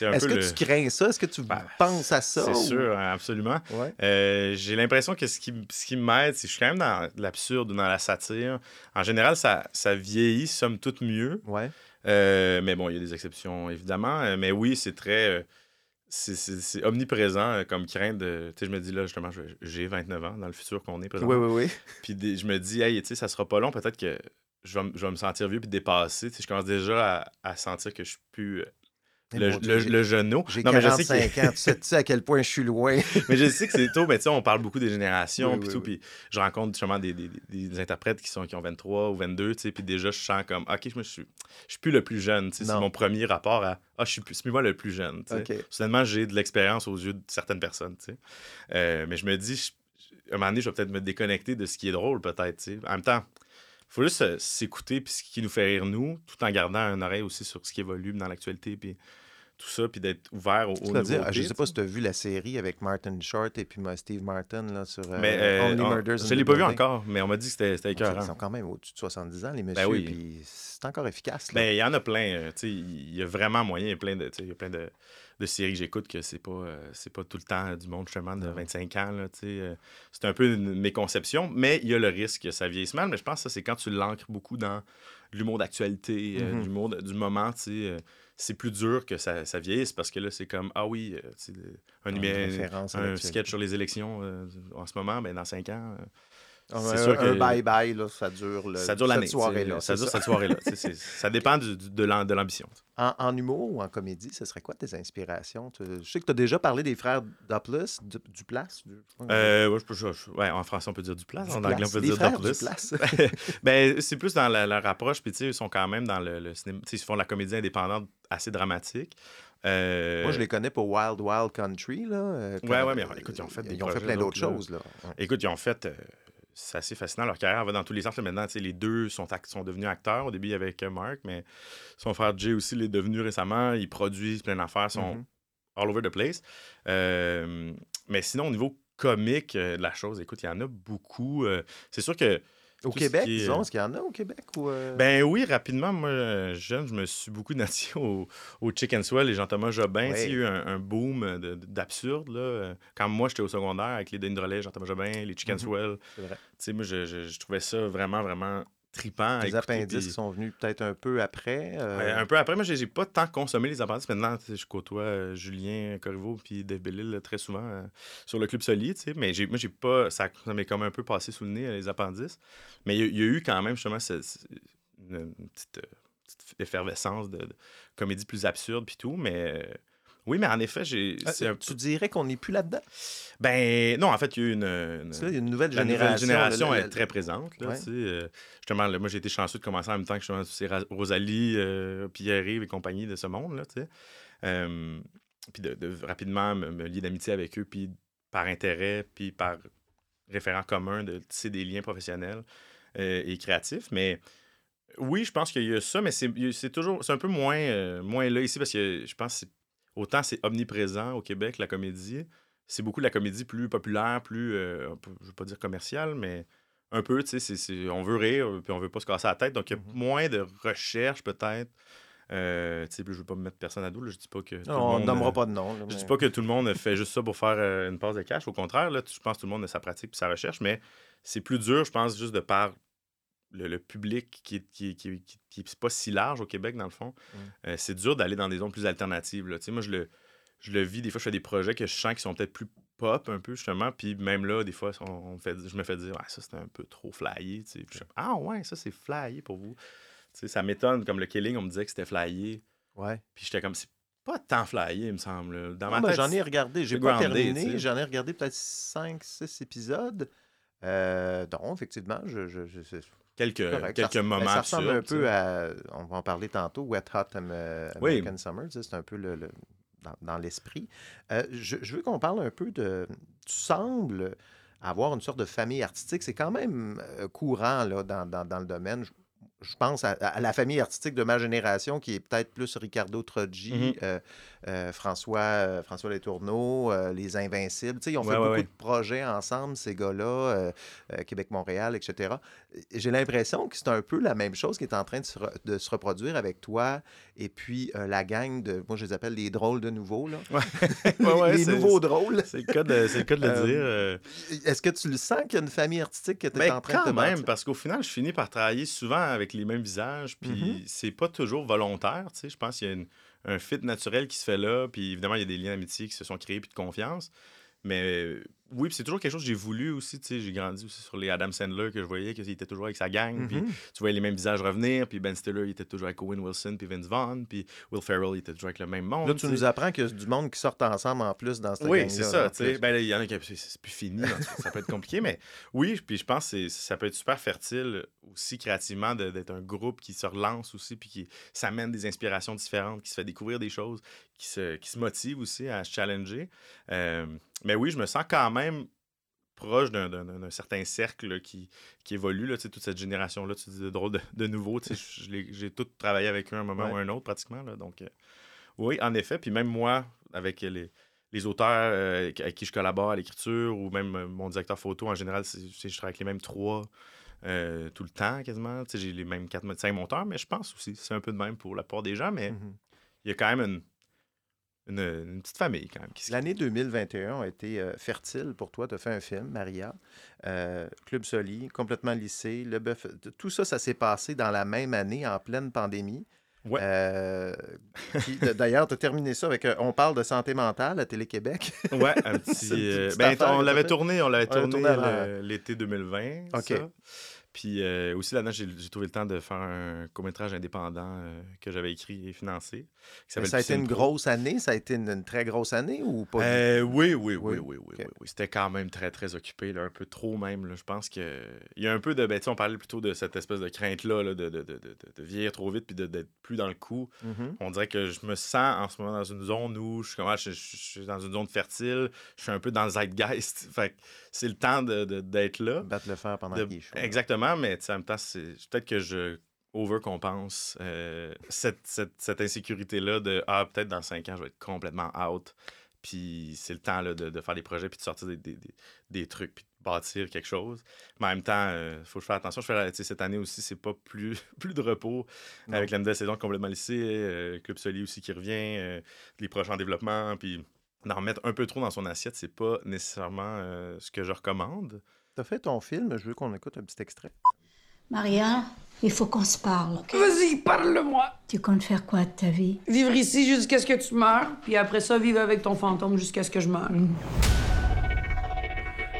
un Est-ce que tu crains ça? Est-ce que tu ben, penses à ça? C'est sûr, absolument. Euh, j'ai l'impression que ce qui, ce qui m'aide, c'est que je suis quand même dans l'absurde ou dans la satire. En général, ça, ça vieillit, somme toute mieux. Ouais. Euh, mais bon, il y a des exceptions, évidemment. Euh, mais oui, c'est très c'est omniprésent euh, comme crainte de. Tu sais, je me dis là, justement, j'ai 29 ans dans le futur qu'on est présent. Oui, oui, oui. Puis je me dis, hey, tu sais, ça sera pas long, peut-être que je vais, je vais, me sentir vieux puis dépassé. Tu sais, je commence déjà à, à sentir que je suis plus euh, le, le, genou. J'ai 45 ans. Tu sais, à quel point je suis loin. mais je sais que c'est tôt, mais tu sais, on parle beaucoup des générations. puis tout, puis je rencontre justement des, des, des, interprètes qui, sont, qui ont 23 ou 22, tu sais, puis déjà, je sens comme, OK, je, suis, je suis plus le plus jeune. C'est mon premier rapport à, ah, je suis plus, moi le plus jeune. Okay. Soudainement, j'ai de l'expérience aux yeux de certaines personnes. Tu sais. Euh, mais je me dis, à un moment donné, je vais peut-être me déconnecter de ce qui est drôle, peut-être. Tu sais. En même temps, faut juste euh, s'écouter puis ce qui nous fait rire nous, tout en gardant un oreille aussi sur ce qui évolue dans l'actualité puis tout ça, puis d'être ouvert au, au dire, Je sais pas si tu as vu la série avec Martin Short et puis Steve Martin là, sur euh, mais, euh, Only Murders Je l'ai pas vu encore, mais on m'a dit que c'était écœurant. Ils sont quand même au-dessus de 70 ans, les ben messieurs, puis c'est encore efficace. Ben, il y en a plein. Il y a vraiment moyen, il y a plein de, y a plein de, de séries que j'écoute que c'est pas, c'est pas tout le temps du monde, justement, de 25 ans. c'est un peu mes conceptions, mais il y a le risque que ça vieillisse mal, mais je pense que ça, c'est quand tu l'ancres beaucoup dans l'humour d'actualité, euh, mm-hmm. l'humour du moment, tu sais c'est plus dur que ça, ça, vieillisse parce que là, c'est comme, ah oui, euh, un, un, sketch sur les élections euh, en ce moment, ben, dans cinq ans. Ah c'est sûr que. bye-bye, ça dure, le, ça dure l'année. soirée-là. Ça dure cette soirée-là. ça dépend du, de l'ambition. En, en, humour ou en comédie, ce serait quoi tes inspirations? Je sais que tu as déjà parlé des frères Duplass. Du, Duplass? Euh, ouais, en français, on peut dire Duplass. En anglais, on peut dire Duplass. ben, c'est plus dans la, leur approche. Puis, ils sont quand même dans le, le cinéma. Ils font la comédie indépendante assez dramatique. Euh... Moi, je les connais pour Wild Wild Country. Là, euh, ouais, ouais, mais écoute, ils ont fait, ils ont fait plein d'autres choses. Là. Écoute, ils ont fait. Euh, c'est assez fascinant. Leur carrière va dans tous les sens. Maintenant, les deux sont, sont devenus acteurs. Au début, avec Mark, mais son frère Jay aussi l'est devenu récemment. Ils produisent plein d'affaires, sont mm-hmm. all over the place. Euh, mais sinon, au niveau comique euh, de la chose, écoute, il y en a beaucoup. Euh, c'est sûr que au Québec, disons, est-ce qu'il y en a au Québec? Ou euh? Ben oui, rapidement, moi, jeune, je me suis beaucoup identifié au, au Chicken Swell et Jean-Thomas Jobin. Il y a eu un, boom d'absurde. Quand moi, j'étais au secondaire avec les Denis Jean-Thomas Jobin, les Chicken mm-hmm. Swell. C'est vrai. Moi, je, je, trouvais ça vraiment, vraiment tripant. Les appendices sont venus peut-être un peu après. Euh? un peu après, moi, j'ai pas tant consommé les appendices. Maintenant, je côtoie euh, Julien Corriveau puis Dave Bellil très souvent euh, sur le Club Solide, mais moi, j'ai pas. Ça, m'est comme un peu passé sous le nez, les appendices. Mais il y, a eu quand même, justement, une, petite, effervescence de, comédie plus absurde puis tout, mais oui, mais en effet, j'ai. Ah, tu dirais qu'on n'est plus là-dedans? Ben non, en fait, il y a eu une, une, nouvelle génération. La génération est très présente. Là, euh, justement, moi, j'ai été chanceux de commencer en même temps que c'est Rosalie, euh, Pierre-Yves et compagnie de ce monde. Là, euh, puis de, rapidement me, lier d'amitié avec eux, puis par intérêt, puis par référent commun, de tisser des liens professionnels et créatifs. Mais oui, je pense qu'il y a ça, mais c'est toujours. C'est un peu moins, moins là ici parce que je pense que autant c'est omniprésent au Québec, la comédie. C'est beaucoup la comédie plus populaire, plus, euh, je veux pas dire commerciale, mais un peu, tu sais, on veut rire, puis on veut pas se casser la tête. Donc, il y a mm-hmm. moins de recherche, peut-être. Euh, tu sais, je veux pas me mettre personne à dos. je dis pas que. on nommera pas de nom. Je dis pas que tout le monde fait juste ça pour faire euh, une passe de cash. Au contraire, là, je pense que tout le monde a sa pratique et sa recherche, mais c'est plus dur, je pense, juste de par le, public qui, qui, qui, qui, pas si large au Québec, dans le fond, euh, c'est dur d'aller dans des zones plus alternatives. Là. Moi, je le, je le vis, des fois, je fais des projets que je sens qui sont peut-être plus pop un peu, justement. Puis même là, des fois, on, fait, je me fais dire, ça, c'est un peu trop flyé. ah ouais, ça, c'est flyé pour vous. ça m'étonne, comme le Killing, on me disait que c'était flyé. Ouais. Puis j'étais comme, c'est pas tant flyé, il me semble. Dans ma j'en ai regardé, j'ai pas terminé. J'en ai regardé peut-être 5-6 épisodes. Euh, donc, effectivement, je, je, quelques, quelques moments. ça ressemble un peu à, on va en parler tantôt, Wet Hot American Summer. C'est un peu le, dans, l'esprit. Euh, je, veux qu'on parle un peu de. Tu sembles avoir une sorte de famille artistique. C'est quand même euh, courant là, dans, dans, dans le domaine je pense à, la famille artistique de ma génération, qui est peut-être plus Ricardo Troggi, mhm. euh, euh, François, euh, François Letourneau, Les Invincibles. ils ont fait beaucoup de projets ensemble, ces gars-là, Québec-Montréal, etc. J'ai l'impression que c'est un peu la même chose qui est en train de se, reproduire avec toi et puis la gang de, moi je les appelle les drôles de nouveau, là. les, nouveaux drôles. C'est le cas de, le dire. Est-ce que tu le sens qu'il y a une famille artistique qui est ben, en train de quand même, parce qu'au final, je finis par travailler souvent avec les mêmes visages, puis mm-hmm. c'est pas toujours volontaire, tu sais. Je pense qu'il y a un fit naturel qui se fait là, puis évidemment, il y a des liens d'amitié qui se sont créés, puis de confiance. Mais oui, c'est toujours quelque chose que j'ai voulu aussi. Tu sais, j'ai grandi aussi sur les Adam Sandler que je voyais, qu'il était toujours avec sa gang. Puis mm-hmm. tu voyais les mêmes visages revenir. Puis Ben Stiller, il était toujours avec Owen Wilson, puis Vince Vaughn. Puis Will Ferrell, il était toujours avec le même monde. Là, tu nous apprends qu'il y a du monde qui sort ensemble en plus dans cette Oui, c'est ça. Tu sais, ben, il y en a qui. C'est plus fini. ça peut être compliqué. Mais oui, puis je pense que ça peut être super fertile aussi créativement d'être un groupe qui se relance aussi. Puis qui s'amène des inspirations différentes, qui se fait découvrir des choses, qui se, qui se motive aussi à se challenger. Euh, mais oui, je me sens quand même proche d'un certain cercle qui, qui évolue, là, toute cette génération-là, tu dis de drôle de, de nouveau. J'ai tout travaillé avec eux à un moment ou un autre, pratiquement. Là, donc, euh, oui, en effet. Puis même moi, avec les, les auteurs euh, avec qui je collabore à l'écriture, ou même euh, mon directeur photo, en général, je travaille avec les mêmes trois tout le temps, quasiment. J'ai les mêmes quatre, cinq monteurs, mais je pense aussi c'est un peu de même pour la plupart des gens, mais mm-hmm. il y a quand même une une, petite famille quand même. L'année 2021 a été euh, fertile pour toi. Tu as fait un film, Maria, euh, Club Soli, complètement lycée, Le Bœuf. Tout ça, ça s'est passé dans la même année, en pleine pandémie. Ouais. Euh, d'ailleurs, tu as terminé ça avec On parle de santé mentale à Télé-Québec. ouais, un petit. ben, on l'avait tourné, on l'avait tourné l'été 2020. OK. Puis euh, aussi, là-dedans, j'ai trouvé le temps de faire un court-métrage indépendant euh, que j'avais écrit et financé. Ça a été une grosse année? Ça a été une, très grosse année ou pas? Euh, oui, oui, oui, oui, oui, oui, C'était quand même très, très occupé, là, un peu trop même. Là. Je pense qu'il y a un peu de... Ben, on parlait plutôt de cette espèce de crainte-là de, de, de, de, vieillir trop vite puis d'être plus dans le coup. Mm-hmm. On dirait que je me sens en ce moment dans une zone où je suis, ah, je, suis dans une zone fertile, je suis un peu dans le zeitgeist. Fait c'est le temps d'être là. Battre le fer pendant qu'il Exactement mais en même temps, c'est peut-être que je overcompense euh, cette, cette, insécurité-là de Ah, peut-être dans cinq ans, je vais être complètement out. Puis c'est le temps là, de, faire des projets, puis de sortir des, des, trucs, puis de bâtir quelque chose. Mais en même temps, il euh, faut que je fasse attention. Je fais, cette année aussi, c'est pas plus, plus de repos avec la nouvelle saison complètement lissée, euh, Club Soli aussi qui revient, les projets en développement, puis d'en remettre un peu trop dans son assiette, c'est pas nécessairement ce que je recommande. T'as fait ton film, je veux qu'on écoute un petit extrait. Maria, il faut qu'on se parle. Vas-y, parle-moi. Tu comptes faire quoi de ta vie? Vivre ici jusqu'à ce que tu meurs, puis après ça, vivre avec ton fantôme jusqu'à ce que je meure.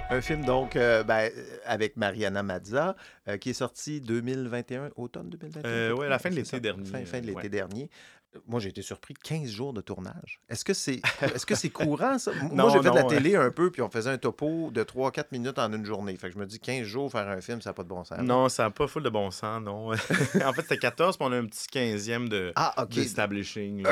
Un film donc euh, ben, avec Mariana Mazza euh, qui est sorti 2021, automne 2021. Euh, oui, la fin de l'été dernier. Fin, de l'été dernier moi, j'ai été surpris, 15 jours de tournage. Est-ce que c'est est-ce que c'est courant, ça? moi, j'ai fait de la télé un peu, puis on faisait un topo de 3-4 minutes en une journée. Fait que je me dis, 15 jours, faire un film, ça n'a pas de bon sens. Non, ça n'a pas full de bon sens, non. en fait, c'était 14, puis on a un petit 15e de ah, establishing,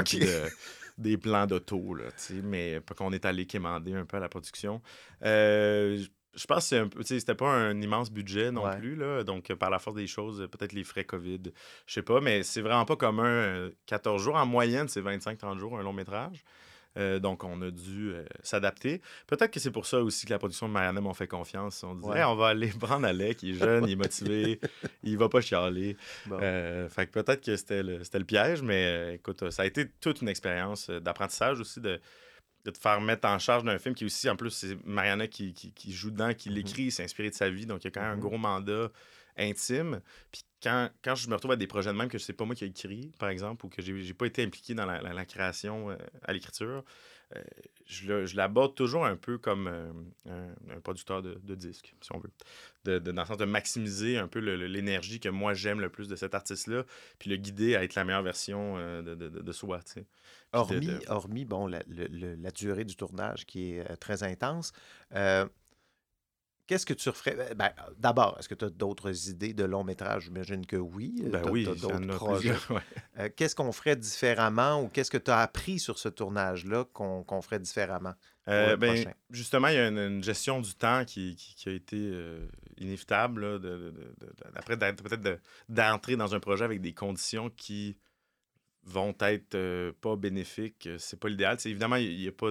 des plans d'auto, là, mais qu'on est allé quémander un peu à la production. Euh, je pense que c'était pas un immense budget non plus. Là, donc, par la force des choses, peut-être les frais COVID, je sais pas, mais c'est vraiment pas commun. 14 jours en moyenne, c'est 25-30 jours un long métrage. Euh, donc, on a dû euh, s'adapter. Peut-être que c'est pour ça aussi que la production de Marianne m'a fait confiance. On disait, on va aller prendre Alec, il est jeune, il est motivé, il va pas chialer. Euh, fait que peut-être que c'était le, le, piège, mais écoute, ça a été toute une expérience d'apprentissage aussi de de te faire mettre en charge d'un film qui est aussi, en plus, c'est Mariana qui, qui, joue dedans, qui mhm. l'écrit, c'est inspiré de sa vie, donc il y a quand même un mhm. gros mandat intime. Puis quand, quand, je me retrouve à des projets de même que c'est pas moi qui ai écrit, par exemple, ou que j'ai pas été impliqué dans la, création euh, à l'écriture, je l'aborde toujours un peu comme euh, un, producteur de, de, disques, si on veut. De, dans le sens de maximiser un peu l'énergie que moi j'aime le plus de cet artiste-là, puis le guider à être la meilleure version de, soi. Hormis, hormis bon, la, la, durée du tournage qui est très intense, Qu'est-ce que tu referais? Ben, ben, D'abord, est-ce que tu as d'autres idées de long métrage? J'imagine que oui. Ben oui, d'autres projets. Euh, qu'est-ce qu'on ferait différemment ou qu'est-ce que tu as appris sur ce tournage-là qu'on ferait différemment? Euh, ben, justement, il y a une, gestion du temps qui, qui, a été euh, inévitable. après, peut-être d'entrer dans un projet avec des conditions qui vont être pas bénéfiques. C'est pas l'idéal. Évidemment, il n'y a pas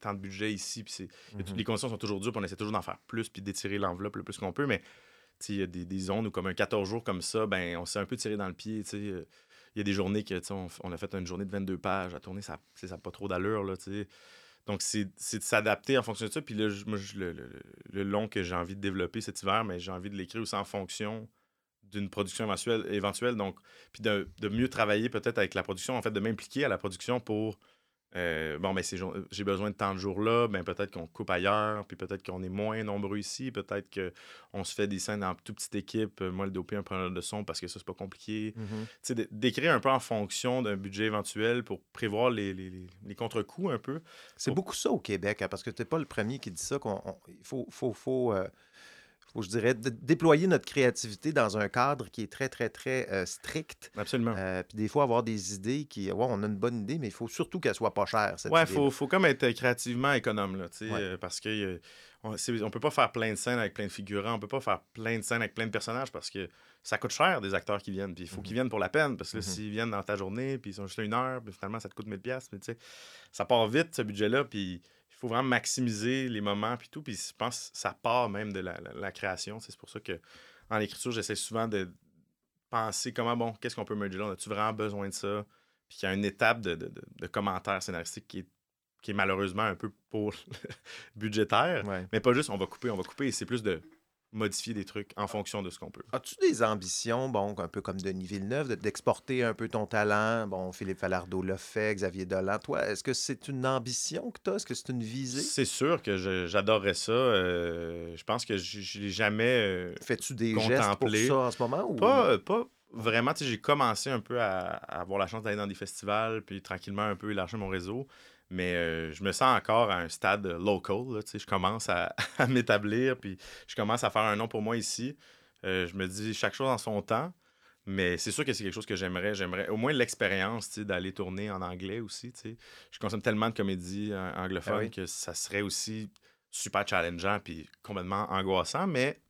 tant de budget ici. Puis mm-hmm. Les conditions sont toujours dures, puis on essaie toujours d'en faire plus, puis d'étirer l'enveloppe le plus qu'on peut. Mais il y a des, des, zones où, comme un 14 jours comme ça, ben, on s'est un peu tiré dans le pied. Euh, il y a des journées que on, on, a fait une journée de 22 pages à tourner, ça n'a pas trop d'allure. Là, donc, c'est de s'adapter en fonction de ça. Puis là, moi, le, long que j'ai envie de développer cet hiver, mais j'ai envie de l'écrire aussi en fonction d'une production éventuelle, éventuelle. Donc, puis de, de mieux travailler peut-être avec la production, en fait, de m'impliquer à la production pour euh, bon, mais ben, j'ai besoin de tant de jours-là, ben peut-être qu'on coupe ailleurs, puis peut-être qu'on est moins nombreux ici, peut-être qu'on se fait des scènes en toute petite équipe, euh, moi le DOP, un preneur de son, parce que ça, c'est pas compliqué. Mm-hmm. D'écrire un peu en fonction d'un budget éventuel pour prévoir les, les, les contre-coups un peu. C'est beaucoup ça au Québec, hein, parce que tu n'es pas le premier qui dit ça, qu'il faut, faut, faut euh, je dirais, de déployer notre créativité dans un cadre qui est très, très, très euh, strict. Absolument. Euh, puis des fois, avoir des idées qui, ouais, on a une bonne idée, mais il faut surtout qu'elle soit pas chère. Oui, il faut, faut comme être créativement économe, là, euh, parce que on, on peut pas faire plein de scènes avec plein de figurants, on peut pas faire plein de scènes avec plein de personnages parce que ça coûte cher des acteurs qui viennent. Puis il faut qu'ils mhm. viennent pour la peine parce que mhm. s'ils viennent dans ta journée, puis ils sont juste une heure, puis finalement, ça te coûte 1000$. Mais tu sais, ça part vite, ce budget-là, puis il faut vraiment maximiser les moments puis tout. Puis je pense que ça part même de la, création. C'est pour ça que en écriture, j'essaie souvent de penser comment, bon, qu'est-ce qu'on peut merger là? On a-tu vraiment besoin de ça? Puis il y a une étape de, de, commentaires scénaristiques qui est, qui est malheureusement un peu pour budgétaire. Mais pas juste on va couper, on va couper. C'est plus de modifier des trucs en fonction de ce qu'on peut. As-tu des ambitions, bon, un peu comme Denis Villeneuve, d'exporter un peu ton talent? Bon, Philippe Falardeau l'a fait, Xavier Dolan. Toi, est-ce que c'est une ambition que tu as? Est-ce que c'est une visée? C'est sûr que j'adorerais ça. Euh, je pense que je l'ai jamais euh, Fais-tu des gestes pour ça en ce moment? Ou... Pas, pas vraiment. J'ai commencé un peu à, à avoir la chance d'aller dans des festivals, puis tranquillement un peu élargir mon réseau. Mais euh, je me sens encore à un stade local. je commence à, m'établir, puis je commence à faire un nom pour moi ici. Euh, je me dis chaque chose en son temps. Mais c'est sûr que c'est quelque chose que j'aimerais. J'aimerais au moins l'expérience d'aller tourner en anglais aussi. Je consomme tellement de comédies euh, anglophones ah que ça serait aussi super challengeant puis complètement angoissant. Mais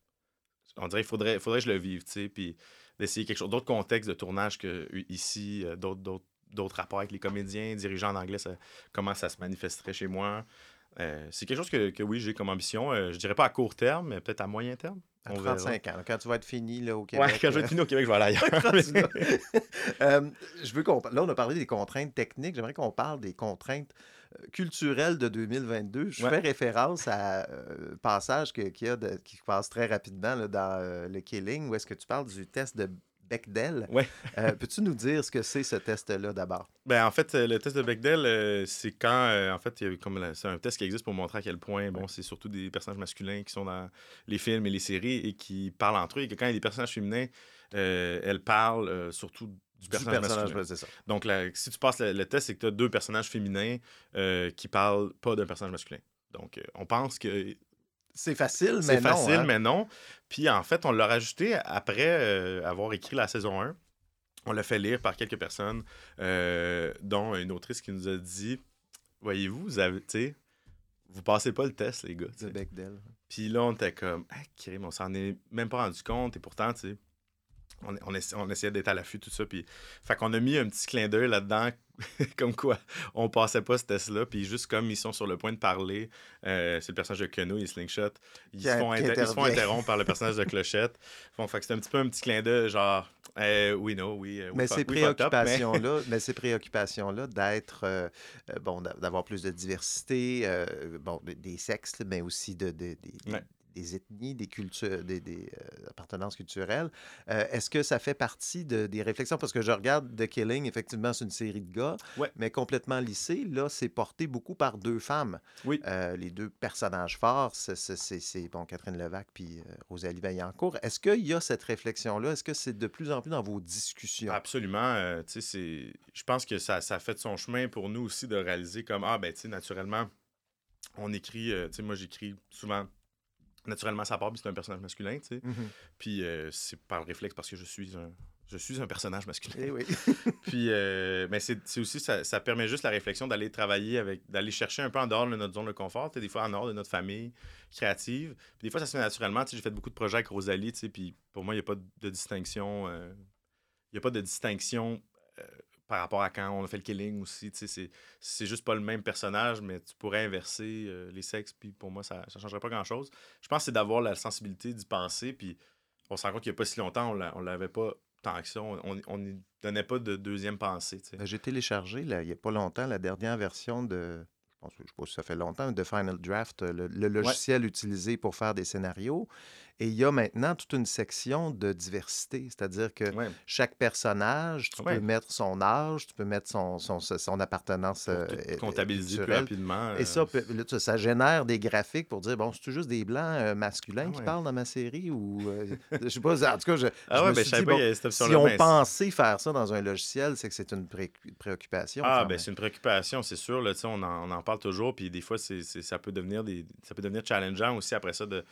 on dirait qu'il faudrait, faudrait que je le vive. Puis d'essayer quelque chose d'autres contextes de tournage que ici, d'autres d'autres rapports avec les comédiens, dirigeants en anglais, comment ça se manifesterait chez moi. Euh, c'est quelque chose que, oui, j'ai comme ambition. Euh, je dirais pas à court terme, mais peut-être à moyen terme. À 35 ans, quand tu vas être fini là, au Québec. Oui, quand je vais être fini au Québec, je vais aller ailleurs. Euh, je veux qu'on... Là, on a parlé des contraintes techniques. J'aimerais qu'on parle des contraintes culturelles de 2022. Je fais référence à un passage que, y a qui passe très rapidement dans Le Killing, où est-ce que tu parles du test de Bechdel. Ouais. Euh, peux-tu nous dire ce que c'est ce test-là d'abord? Ben, en fait, euh, le test de Bechdel, euh, c'est quand, en fait, c'est un test qui existe pour montrer à quel point, bon, c'est surtout des personnages masculins qui sont dans les films et les séries et qui parlent entre eux. Et que quand il y a des personnages féminins, elles parlent surtout du personnage, masculin. Ça. Donc, si tu passes le, test, c'est que tu as deux personnages féminins qui parlent pas d'un personnage masculin. Donc, on pense que c'est facile, mais non. C'est facile, hein. mais non. Puis en fait, on l'a rajouté après euh, avoir écrit la saison 1. On l'a fait lire par quelques personnes, euh, dont une autrice qui nous a dit Voyez-vous, vous avez, vous passez pas le test, les gars. Puis là, on était comme, ah, on s'en est même pas rendu compte. Et pourtant, tu sais, on, on, essayait d'être à l'affût, tout ça. Puis, fait qu'on a mis un petit clin d'œil là-dedans comme quoi on passait pas ce test-là, puis juste comme ils sont sur le point de parler, euh, c'est le personnage de Keno et Slingshot, ils, se font, interrompre par le personnage de Clochette. Bon, fait que c'est un petit peu un petit clin d'œil, genre, Euh, oui, non, oui. euh, mais, ces préoccupations-là, mais... ces préoccupations-là d'être, bon, d'avoir plus de diversité, bon, des sexes, mais aussi de, de, des ethnies, des cultures, des, euh, appartenances culturelles. Euh, est-ce que ça fait partie de, des réflexions? Parce que je regarde The Killing, effectivement, c'est une série de gars, mais complètement lissée. Là, c'est porté beaucoup par deux femmes. Oui. Euh, les deux personnages forts, c'est bon, Catherine Levac puis Rosalie Vaillancourt. Est-ce qu'il y a cette réflexion-là? Est-ce que c'est de plus en plus dans vos discussions? Absolument. je pense que ça, ça a fait son chemin pour nous aussi de réaliser comme, ah, ben, tu sais, naturellement, on écrit, tu sais, moi, j'écris souvent naturellement ça part, puis c'est un personnage masculin, tu sais. Mm-hmm. Puis euh, c'est par le réflexe parce que je suis un, je suis un personnage masculin. Eh oui. puis, euh, mais c'est aussi, ça, ça, permet juste la réflexion d'aller travailler avec, d'aller chercher un peu en dehors de notre zone de confort, des fois en dehors de notre famille créative. Puis des fois, ça se fait naturellement. J'ai fait beaucoup de projets avec Rosalie, puis pour moi, il n'y a pas de distinction. Euh, il n'y a pas de distinction par rapport à quand on a fait le killing aussi. C'est juste pas le même personnage, mais tu pourrais inverser euh, les sexes, puis pour moi, ça ne changerait pas grand-chose. Je pense que c'est d'avoir la sensibilité d'y penser, puis on se rend compte qu'il n'y a pas si longtemps, on l'avait pas tant que ça. On n'y donnait pas de deuxième pensée. Ben, j'ai téléchargé, là, il n'y a pas longtemps, la dernière version de. Je ne sais pas si ça fait longtemps, de Final Draft, le, logiciel utilisé pour faire des scénarios. Et il y a maintenant toute une section de diversité, c'est-à-dire que chaque personnage, tu peux mettre son âge, tu peux mettre son, son, son appartenance euh, comptabiliser plus rapidement. Et ça, euh, ça génère des graphiques pour dire, bon, c'est juste des blancs euh, masculins qui parlent dans ma série ou... je sais pas, en tout cas, je, ah me ben, suis dit, si on pensait faire ça dans un logiciel, c'est que c'est une préoccupation. Ah, ben c'est une préoccupation, c'est sûr. Là, on, en, on en parle toujours, puis des fois, c'est, ça, peut devenir des, ça peut devenir challengeant aussi après ça de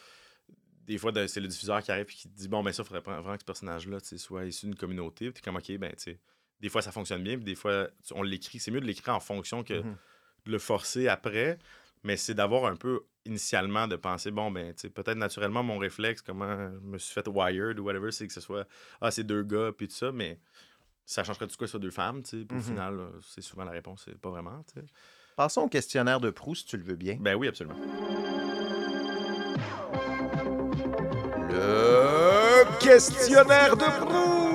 des fois, c'est le diffuseur qui arrive et qui dit Bon, ben ça, il faudrait vraiment que ce personnage-là soit issu d'une communauté. Puis comme, OK, ben, tu sais, des fois, ça fonctionne bien, puis des fois, on l'écrit. C'est mieux de l'écrire en fonction que mm-hmm. de le forcer après. Mais c'est d'avoir un peu initialement de penser Bon, ben, tu sais, peut-être naturellement, mon réflexe, comment je me suis fait wired ou whatever, c'est que ce soit Ah, c'est deux gars, puis tout ça, mais ça changerait tout quoi sur deux femmes, tu sais. Puis au mm-hmm. final, c'est souvent la réponse, c'est pas vraiment, tu sais. Passons au questionnaire de Proust, si tu le veux bien. Ben oui, absolument. Le questionnaire de Proust.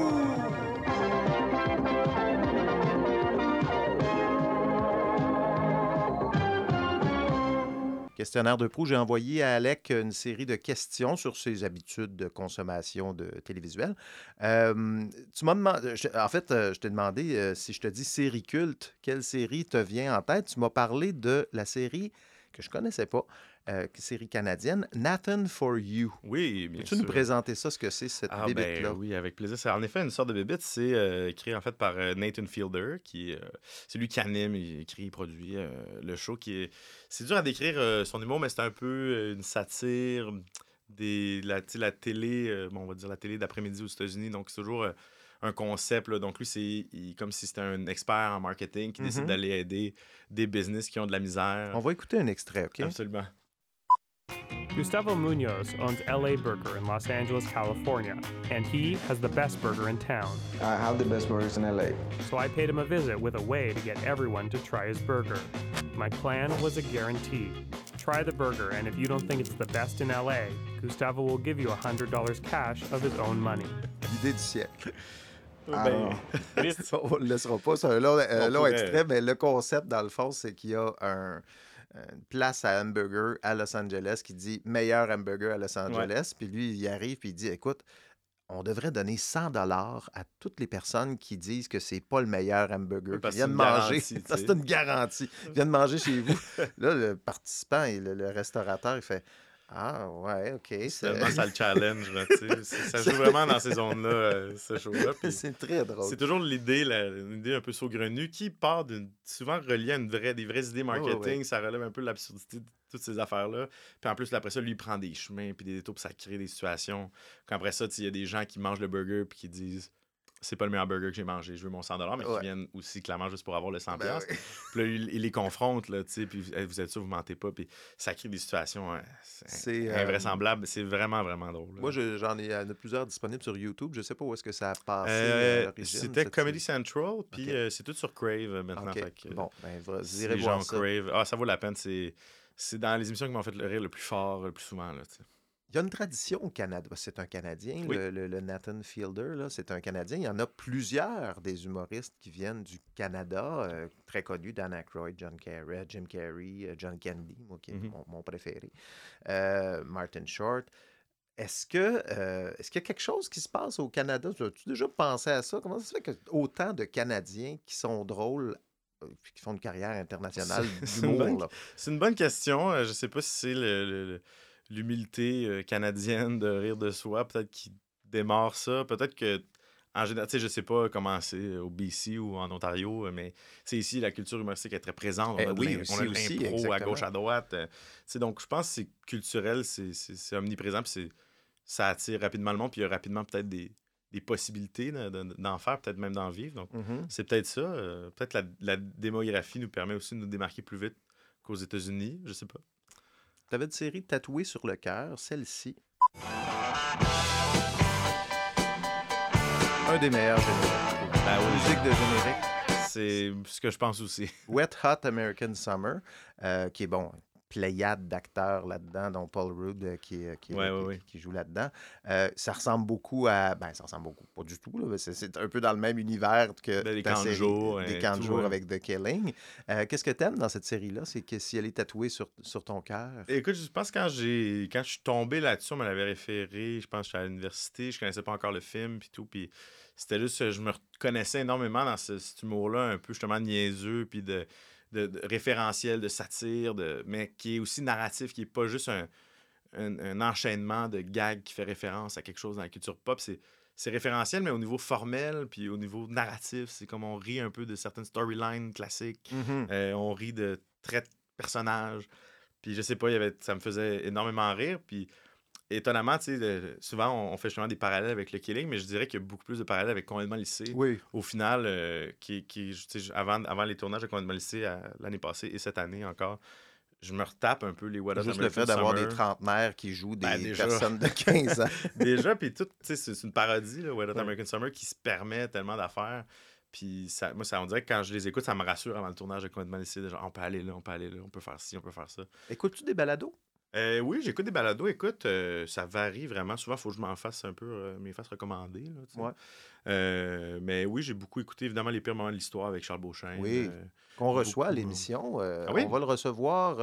Questionnaire de Proust, j'ai envoyé à Alec une série de questions sur ses habitudes de consommation de télévisuel. Euh, tu m'as en fait, euh, je t'ai demandé euh, si je te dis série culte, quelle série te vient en tête? Tu m'as parlé de la série que je connaissais pas, euh, série canadienne, Nathan for You. Oui, bien Peux-tu nous présenter ça, ce que c'est, cette ah, bébite-là? Ben, oui, avec plaisir. C'est en effet une sorte de bébite. C'est euh, écrit en fait par euh, Nathan Fielder, qui c'est lui qui anime, il écrit, il produit le show. qui est... C'est dur à décrire son humour, mais c'est un peu une satire des la, la télé, bon, on va dire la télé d'après-midi aux États-Unis. Donc, c'est toujours un concept. Donc, lui, c'est comme si c'était un expert en marketing qui décide mm-hmm. d'aller aider des business qui ont de la misère. On va écouter un extrait, OK? Absolument. Gustavo Munoz owns LA Burger in Los Angeles, California, and he has the best burger in town. I have the best burgers in LA. So I paid him a visit with a way to get everyone to try his burger. My plan was a guarantee. Try the burger, and if you don't think it's the best in LA, Gustavo will give you $100 cash of his own money. L'idée du siècle. Ah, ben, on ne laissera pas. C'est un long, un long extrait, mais le concept, dans le fond, c'est qu'il y a un, une place à hamburger à Los Angeles qui dit meilleur hamburger à Los Angeles. Puis lui, il arrive puis il dit écoute, on devrait donner 100 dollars à toutes les personnes qui disent que c'est pas le meilleur hamburger. Oui, viennent manger. c'est une garantie. Ils viennent manger chez vous. Là, le participant et le restaurateur, il fait ah, ouais, OK. Tellement ça le challenge. Là, ça joue vraiment dans ces zones-là, euh, ce show-là. C'est très drôle. C'est toujours l'idée, l'idée un peu saugrenue qui part d'une. souvent reliée à une vraie, des vraies idées marketing. Ça relève un peu de l'absurdité de toutes ces affaires-là. Puis en plus, après ça, lui, il prend des chemins puis des détours, puis ça crée des situations. Quand après ça, il y a des gens qui mangent le burger puis qui disent c'est pas le meilleur burger que j'ai mangé, je veux mon 100 mais qui viennent aussi clairement juste pour avoir le 100 ben Puis là, il, les confronte, là, tu sais, puis vous êtes sûr, vous mentez pas, puis ça crée des situations hein, c'est euh, invraisemblables. C'est vraiment, vraiment drôle. Moi, j'en ai, a plusieurs disponibles sur YouTube. Je sais pas où est-ce que ça a passé euh, C'était Comedy Central, puis euh, c'est tout sur Crave maintenant. bon, ben, vous irez voir ça. Crave. Ah, ça vaut la peine. C'est dans les émissions qui m'ont fait le rire le plus fort, le plus souvent, là, Il y a une tradition au Canada. C'est un Canadien, Oui. le, le- le Nathan Fielder, c'est un Canadien. Il y en a plusieurs des humoristes qui viennent du Canada, euh, très connus, Dan Aykroyd, John Carrey, Jim Carrey, euh, John Candy, moi, qui est Mhm. mon, mon préféré, euh, Martin Short. Est-ce que euh, est-ce qu'il y a quelque chose qui se passe au Canada? As-tu déjà pensé à ça? Comment ça se fait que autant de Canadiens qui sont drôles puis qui font une carrière internationale C'est une d'humour? bonne- là? C'est une bonne question. Je sais pas si c'est le- le- le- l'humilité euh, canadienne de rire de soi, peut-être qui démarre ça. Peut-être que, en général, tu sais, je sais pas comment c'est au BC ou en Ontario, euh, mais sais, ici, la culture humoristique est très présente. On Eh a oui, on a aussi, à gauche, à droite. euh, donc, je pense que c'est culturel, c'est- c'est c'est omniprésent, puis c'est- ça attire rapidement le monde, puis il y a rapidement peut-être des, des possibilités de- de- d'en faire, peut-être même d'en vivre. Donc, Mhm. c'est peut-être ça. peut-être la, la démographie nous permet aussi de nous démarquer plus vite qu'aux États-Unis. Je sais pas. Tu avais une série tatouée sur le cœur, celle-ci. Un des meilleurs génériques. Ben oui. Musique de générique. C'est ce que je pense aussi. Wet Hot American Summer, euh, qui est bon, pléiade d'acteurs là-dedans, dont Paul Rudd euh, qui, est- qui, est- Ouais, qui- ouais, ouais. qui joue là-dedans. Euh, ça ressemble beaucoup à. Ben, ça ressemble beaucoup, pas du tout. C'est un peu dans le même univers que Ben, les ta série, jour Des et camps de jour avec The Killing. Euh, Qu'est-ce que t'aimes dans cette série-là? C'est que si elle est tatouée sur, sur ton cœur? Écoute, je pense que quand j'ai quand je suis tombé là-dessus, on me l'avait référé. Je pense que j'étais à l'université, je connaissais pas encore le film puis tout. Puis c'était juste je me reconnaissais énormément dans ce, cet humour-là, un peu justement niaiseux, puis de, de, de référentiel, de satire, de, mais qui est aussi narratif, qui est pas juste un, un, un enchaînement de gags qui fait référence à quelque chose dans la culture pop. C'est c'est référentiel, mais au niveau formel, puis au niveau narratif, c'est comme on rit un peu de certaines storylines classiques. Mhm. Euh, on rit de traits de personnages. Puis je sais pas, il y avait, ça me faisait énormément rire. Puis étonnamment, souvent on, on fait justement des parallèles avec le Killing, mais je dirais qu'il y a beaucoup plus de parallèles avec Complètement lycée. Oui. Au final, euh, qui, qui, avant, avant les tournages de Complètement lycée l'année passée et cette année encore, je me retape un peu les What Juste le fait d'avoir des trentenaires qui jouent des Ben, personnes de 15 ans. Déjà, puis tout, c'est une parodie, là, Wet Hot Ouais. American Summer, qui se permet tellement d'affaires. Puis ça, moi, ça, on dirait que quand je les écoute, ça me rassure avant le tournage de Complètement lycée. de Genre, on peut aller là, on peut aller là, on peut faire ci, on peut faire ça. Écoutes-tu des balados? Euh, oui, j'écoute des balados. Écoute, euh, ça varie vraiment. Souvent, il faut que je m'en fasse un peu euh, mes faces recommandées. là, tu sais. Ouais. Euh, mais oui, j'ai beaucoup écouté, évidemment, les pires moments de l'histoire avec Charles Beauchesne. Oui. qu'on reçoit à l'émission. Ah oui? On va le recevoir.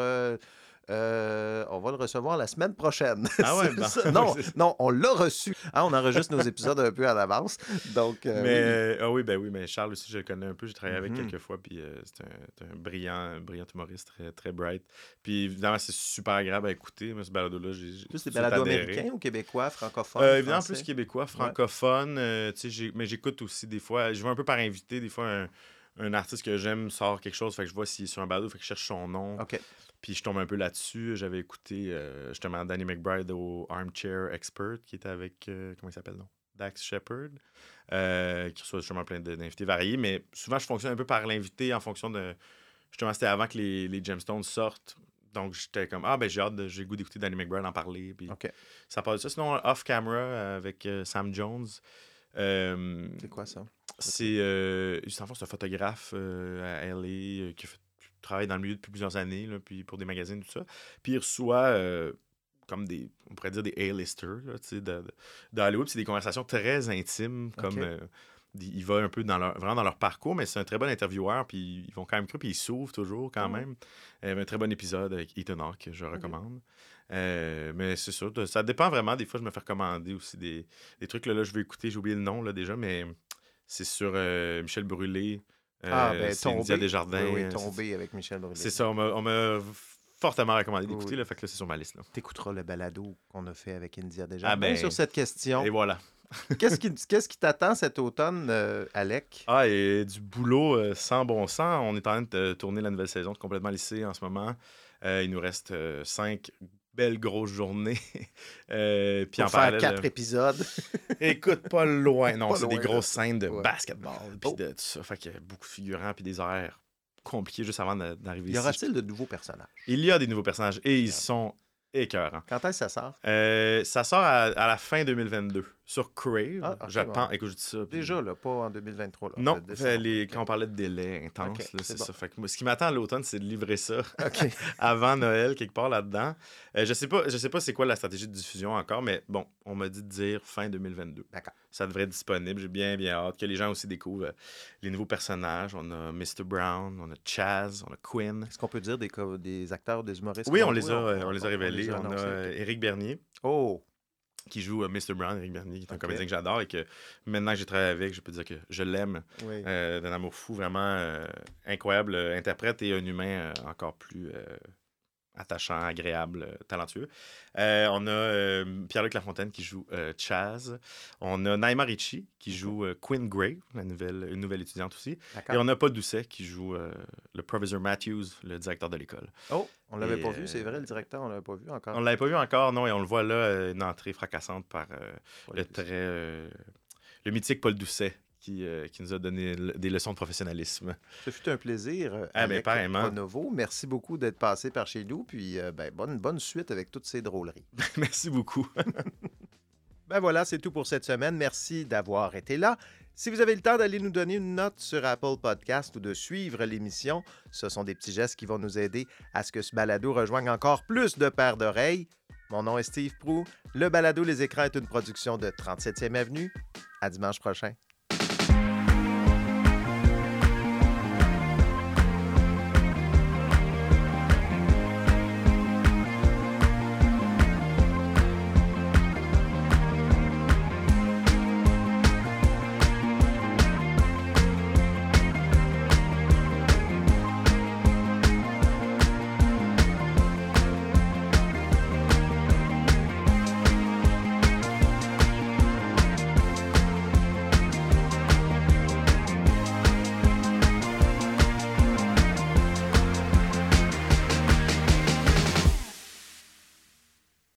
Euh, on va le recevoir la semaine prochaine. Ah ouais, ça. non, non, on l'a reçu. Ah, on enregistre nos épisodes un peu à l'avance. Donc, euh, mais oui. ah oui, ben oui, mais Charles aussi, je le connais un peu. J'ai travaillé avec Mhm. quelques fois, puis euh, c'est un, brillant, un brillant humoriste, très, très bright. Puis évidemment, c'est super agréable à écouter. Moi, ce balado-là, j'ai. plus des balados américains ou québécois, francophones? Évidemment, plus québécois, francophone. tu sais, j'ai- mais j'écoute aussi des fois. Je vais un peu par invité. Des fois, un, un artiste que j'aime sort quelque chose. Fait que je vois s'il est sur un balado. Fait que je cherche son nom. OK. Puis je tombe un peu là-dessus. J'avais écouté euh, justement Danny McBride au Armchair Expert qui était avec. euh, comment il s'appelle, non Dax Shepard. euh, qui reçoit justement plein d'invités variés. Mais souvent, je fonctionne un peu par l'invité en fonction de. Justement, c'était avant que les, les Gemstones sortent. Donc, j'étais comme, ah, ben, j'ai hâte, de- j'ai goût d'écouter Danny McBride en parler. Puis ça parle de ça. Sinon, off-camera avec euh, Sam Jones. Euh, C'est quoi ça? c'est euh, c'est un photographe euh, à LA euh, qui fait- travaille dans le milieu depuis plusieurs années, là, puis pour des magazines, tout ça. Puis il reçoit euh, comme des, on pourrait dire des A-listers là, tu sais, de, de, de Hollywood. puis C'est des conversations très intimes, comme il va un peu dans leur, vraiment dans leur parcours, mais c'est un très bon intervieweur, puis ils vont quand même cru, puis ils s'ouvrent toujours quand Ah même. Un très bon épisode avec Ethan Hawke, que je recommande. Euh, mais c'est sûr, ça dépend vraiment. Des fois, je me fais recommander aussi des, des trucs. Là, là, je vais écouter, j'ai oublié le nom là, déjà, mais c'est sur euh, Michel Brûlé. euh, ah, ben, tombé. Desjardins. Oui, oui, euh, tombé avec Michel Brûlé. C'est ça, on m'a- fortement recommandé d'écouter, oui. là, fait que là, c'est sur ma liste. T'écouteras le balado qu'on a fait avec India déjà. Ah, ben, sur cette question. Et voilà. Qu'est-ce qui qui t'attend cet automne, euh, Alec? Ah, et du boulot euh, sans bon sens. On est en train de tourner la nouvelle saison de Complètement lycée en ce moment. Euh, il nous reste cinq belles grosses journées. Euh, puis en faire parallèle, quatre euh, épisodes. Écoute, pas loin. Non, c'est des grosses scènes de Ouais. basketball. Puis Oh. de tout ça. Fait qu'il y a beaucoup de figurants puis des horaires compliqués juste avant d'arriver Y ici. aura-t-il de nouveaux personnages? Il y a des nouveaux personnages et ils sont écœurants. Quand est-ce que ça sort? Euh, ça sort à, à la fin 2022. Sur Crave. Ah, J'attends. bon. Écoute, je dis ça. puis- Déjà, là, pas en 2023. Là, Non, fait, les- quand on parlait de délai intense, c'est bon. ça. Fait que moi, ce qui m'attend à l'automne, c'est de livrer ça avant Noël, quelque part là-dedans. Euh, je sais pas, je sais pas c'est quoi la stratégie de diffusion encore, mais bon, on m'a dit de dire fin 2022. D'accord. Ça devrait être disponible. J'ai bien, bien hâte que les gens aussi découvrent euh, les nouveaux personnages. On a Mr. Brown, on a Chaz, on a Quinn. Est-ce qu'on peut dire des, des acteurs, des humoristes? Oui, qui on les, a, euh, on les a révélés. a On a euh, ok. Éric Bernier Oh! Qui joue euh, Mr. Brown, Éric Bernier, qui est un comédien que j'adore et que maintenant que j'ai travaillé avec, je peux dire que je l'aime. Oui. Euh, d'un amour fou, vraiment euh, incroyable euh, interprète et un humain encore plus attachant, agréable, euh, talentueux. Euh, on a euh, Pierre-Luc Lafontaine qui joue euh, Chaz. On a Naima Ricci qui joue Quinn Gray, la nouvelle, une nouvelle étudiante aussi. Et on a Paul Doucet qui joue le professeur Matthews, le directeur de l'école. Oh, on l'avait pas vu, c'est vrai, le directeur, on l'avait pas vu encore. On ne l'avait pas vu encore, non, et on le voit là, une entrée fracassante par le euh, le mythique Paul Doucet qui, euh, qui nous a donné des leçons de professionnalisme. Ce fut un plaisir. euh, Ah, ben, Alec pareillement. Pronovo. Merci beaucoup d'être passé par chez nous. Puis, euh, ben, bonne, bonne suite avec toutes ces drôleries. Merci beaucoup. Ben voilà, c'est tout pour cette semaine. Merci d'avoir été là. Si vous avez le temps d'aller nous donner une note sur Apple Podcast ou de suivre l'émission, ce sont des petits gestes qui vont nous aider à ce que ce balado rejoigne encore plus de paires d'oreilles. Mon nom est Steve Prou. Le balado Les Écrans est une production de 37e Avenue. À dimanche prochain.